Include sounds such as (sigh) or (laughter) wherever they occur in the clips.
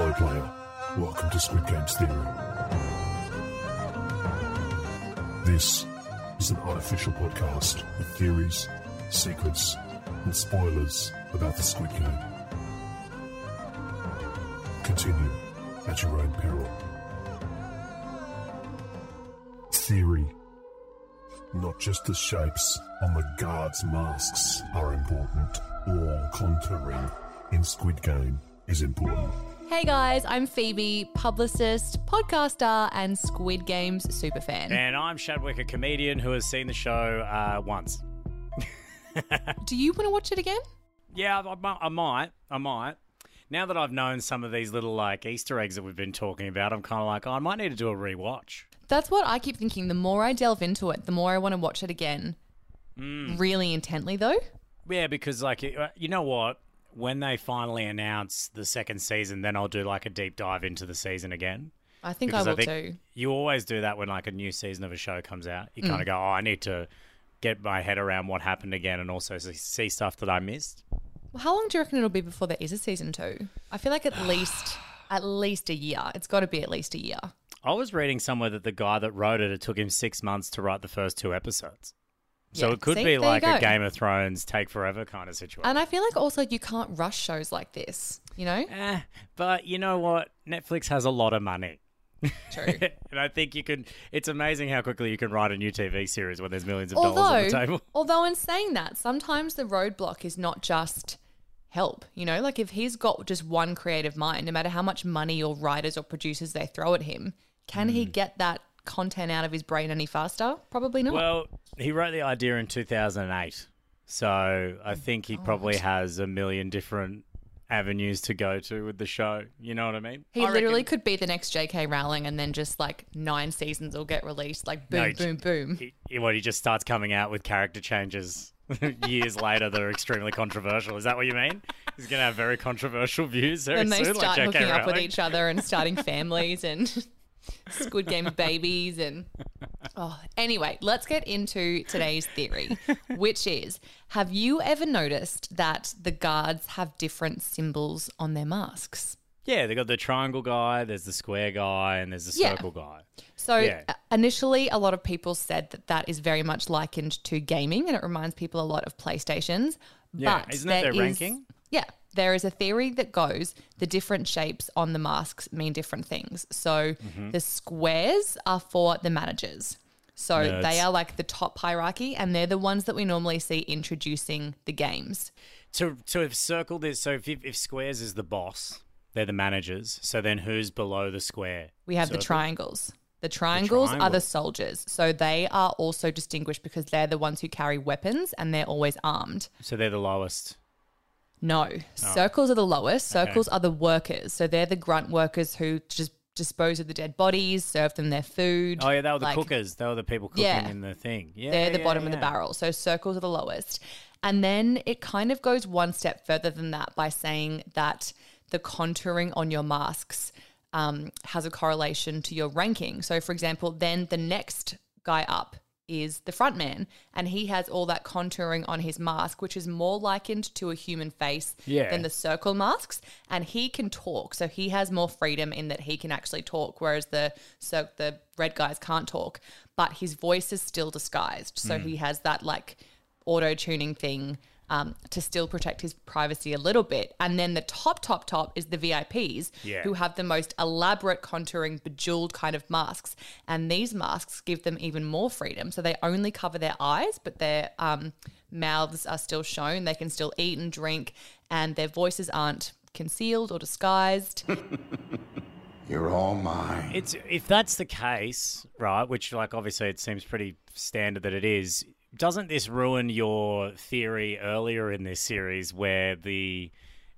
Hello, player. Welcome to Squid Games Theory. This is an unofficial podcast with theories, secrets, and spoilers about the Squid Game. Continue at your own peril. Theory. Not just the shapes on the guards' masks are important. All contouring in Squid Game is important. Hey guys, I'm Phoebe, publicist, podcaster, and Squid Games superfan. And I'm Shadwick, a comedian who has seen the show uh, once. (laughs) Do you want to watch it again? Yeah, I, I, I might. I might. Now that I've known some of these little like Easter eggs that we've been talking about, I'm kind of like, oh, I might need to do a rewatch. That's what I keep thinking. The more I delve into it, the more I want to watch it again. Really intently, though. Yeah, because like uh, you know what, when they finally announce the second season, then I'll do like a deep dive into the season again. I think Because I will think too. you always do that when like a new season of a show comes out. You Mm. kind of go, oh, I need to get my head around what happened again, and also see- see stuff that I missed. Well, how long do you reckon it'll be before there is a season two? I feel like at (sighs) least, at least a year. It's got to be at least a year. I was reading somewhere that the guy that wrote it, it took him six months to write the first two episodes. So Yeah, it could see? be There like a. Game of Thrones take forever kind of situation. And I feel like also you can't rush shows like this. You know, Eh, but you know what? Netflix has a lot of money. true. (laughs) and I think you can. It's amazing how quickly you can write a new TV series when there's millions of dollars on the although, table. (laughs) although in saying that, sometimes the roadblock is not just help. You know, like if he's got just one creative mind, no matter how much money or writers or producers they throw at him, can he Hmm. get that content out of his brain any faster? Probably not. Well, he wrote the idea in 2008. So I oh, think he probably has a million different avenues to go to with the show. You know what I mean? he I literally reckon could be the next J.K. Rowling, and then just like nine seasons will get released, like boom, No, boom, boom. He, he- what, he just starts coming out with character changes (laughs) years later that are extremely controversial. Is that what you mean? He's going to have very controversial views very and they soon, start like hooking J.K. up with each other and starting (laughs) families and Squid Game babies and oh anyway let's get into today's theory (laughs) which is have you ever noticed that the guards have different symbols on their masks Yeah, they got the triangle guy, there's the square guy, and there's the Yeah. circle guy. so Yeah. uh, initially a lot of people said that that is very much likened to gaming and it reminds people a lot of playstations Yeah, but isn't that their is- ranking? Yeah, there is a theory that goes the different shapes on the masks mean different things. So Mm-hmm. the squares are for the managers. So Nerds. they are like the top hierarchy, and they're the ones that we normally see introducing the games. To to have circled this, so if, if squares is the boss, they're the managers. So then who's below the square? We have the triangles. The triangles are the soldiers. So they are also distinguished because they're the ones who carry weapons and they're always armed. So they're the lowest. No, Oh. circles are the lowest. Circles are the workers. So they're the grunt workers who just dispose of the dead bodies, serve them their food. Oh yeah, they were the Like, cookers. They were the people cooking Yeah. in the thing. Yeah, They're the yeah, bottom of the barrel. So circles are the lowest. And then it kind of goes one step further than that by saying that the contouring on your masks um, has a correlation to your ranking. So, for example, then the next guy up is the front man, and he has all that contouring on his mask, which is more likened to a human face Yeah. than the circle masks. And he can talk, so he has more freedom in that he can actually talk, whereas the so the red guys can't talk. But his voice is still disguised, so Hmm. he has that like auto tuning thing um, to still protect his privacy a little bit. And then the top, top, top is the VIPs Yeah. who have the most elaborate contouring, bejeweled kind of masks. And these masks give them even more freedom. So they only cover their eyes, but their um, mouths are still shown. They can still eat and drink, and their voices aren't concealed or disguised. (laughs) You're all mine. It's if that's the case, right? Which like obviously it seems pretty standard that it is. Doesn't this ruin your theory earlier in this series where the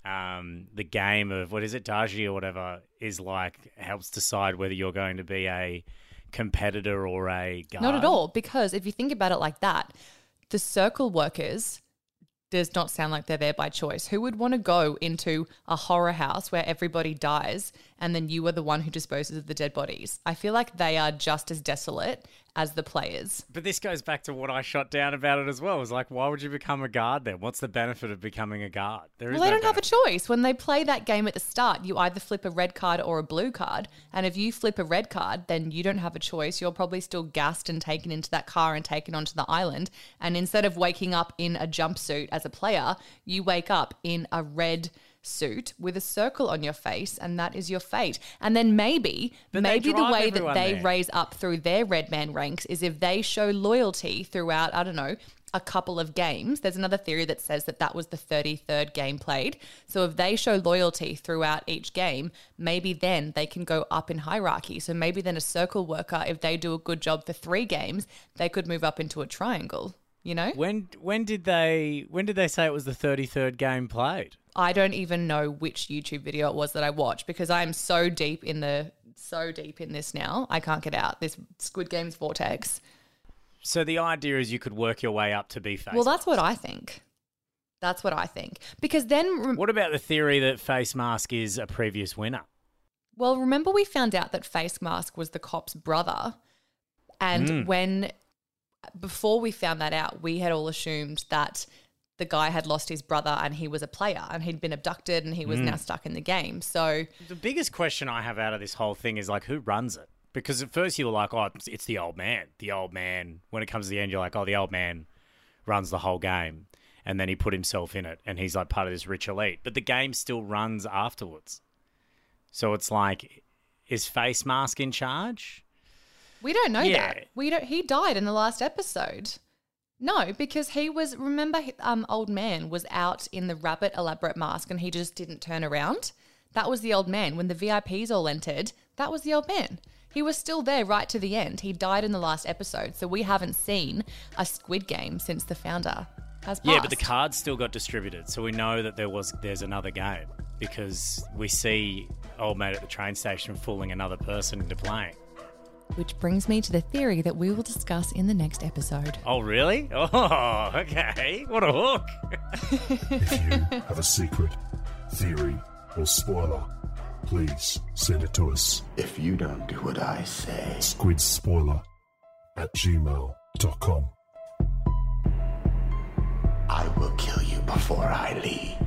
um the game of what is it, Daji or whatever, is like helps decide whether you're going to be a competitor or a guard? Not at all, because if you think about it like that, the circle workers does not sound like they're there by choice. Who would want to go into a horror house where everybody dies and then you are the one who disposes of the dead bodies? I feel like they are just as desolate as the players. But this goes back to what I shot down about it as well. It was like, why would you become a guard then? What's the benefit of becoming a guard? There is Well, they no don't have a choice. When they play that game at the start, you either flip a red card or a blue card. And if you flip a red card, then you don't have a choice. You're probably still gassed and taken into that car and taken onto the island. And instead of waking up in a jumpsuit as a player, you wake up in a red suit with a circle on your face and that is your fate. And then maybe But maybe the way that they there. raise up through their red man ranks is if they show loyalty throughout i don't know a couple of games. There's another theory that says that that was the 33rd game played. So if they show loyalty throughout each game maybe then they can go up in hierarchy. So maybe then a circle worker if they do a good job for three games they could move up into a triangle you know When when did they when did they say it was the thirty third game played? I don't even know which YouTube video it was that I watched because I am so deep in the so deep in this now. I can't get out this Squid Games vortex. So the idea is you could work your way up to be face. Well, that's what I think. That's what I think. Because then rem- what about the theory that Face Mask is a previous winner? well, remember we found out that Face Mask was the cop's brother and mm. when before we found that out, we had all assumed that the guy had lost his brother and he was a player and he'd been abducted and he was now hmm. stuck in the game. So The biggest question I have out of this whole thing is like, who runs it? Because at first you were like, oh, it's- it's the old man. The old man. When it comes to the end, you're like, oh, the old man runs the whole game. And then he put himself in it and he's like part of this rich elite. But the game still runs afterwards. So it's like, is Face Mask in charge? We don't know Yeah. that. We don't. He died in the last episode. No, because he was. Remember, um, old man was out in the rabbit elaborate mask, and he just didn't turn around. That was the old man. When the VIPs all entered, that was the old man. He was still there right to the end. He died in the last episode, so we haven't seen a Squid Game since the founder has passed. Yeah, but the cards still got distributed, so we know that there was there's another game because we see old mate at the train station fooling another person into playing. Which brings me to the theory that we will discuss in the next episode. Oh, really? (laughs) Oh, okay. What a hook. If you have a secret, theory, or spoiler, please send it to us. If you don't do what I say, squidspoiler at gmail.com. I will kill you before I leave.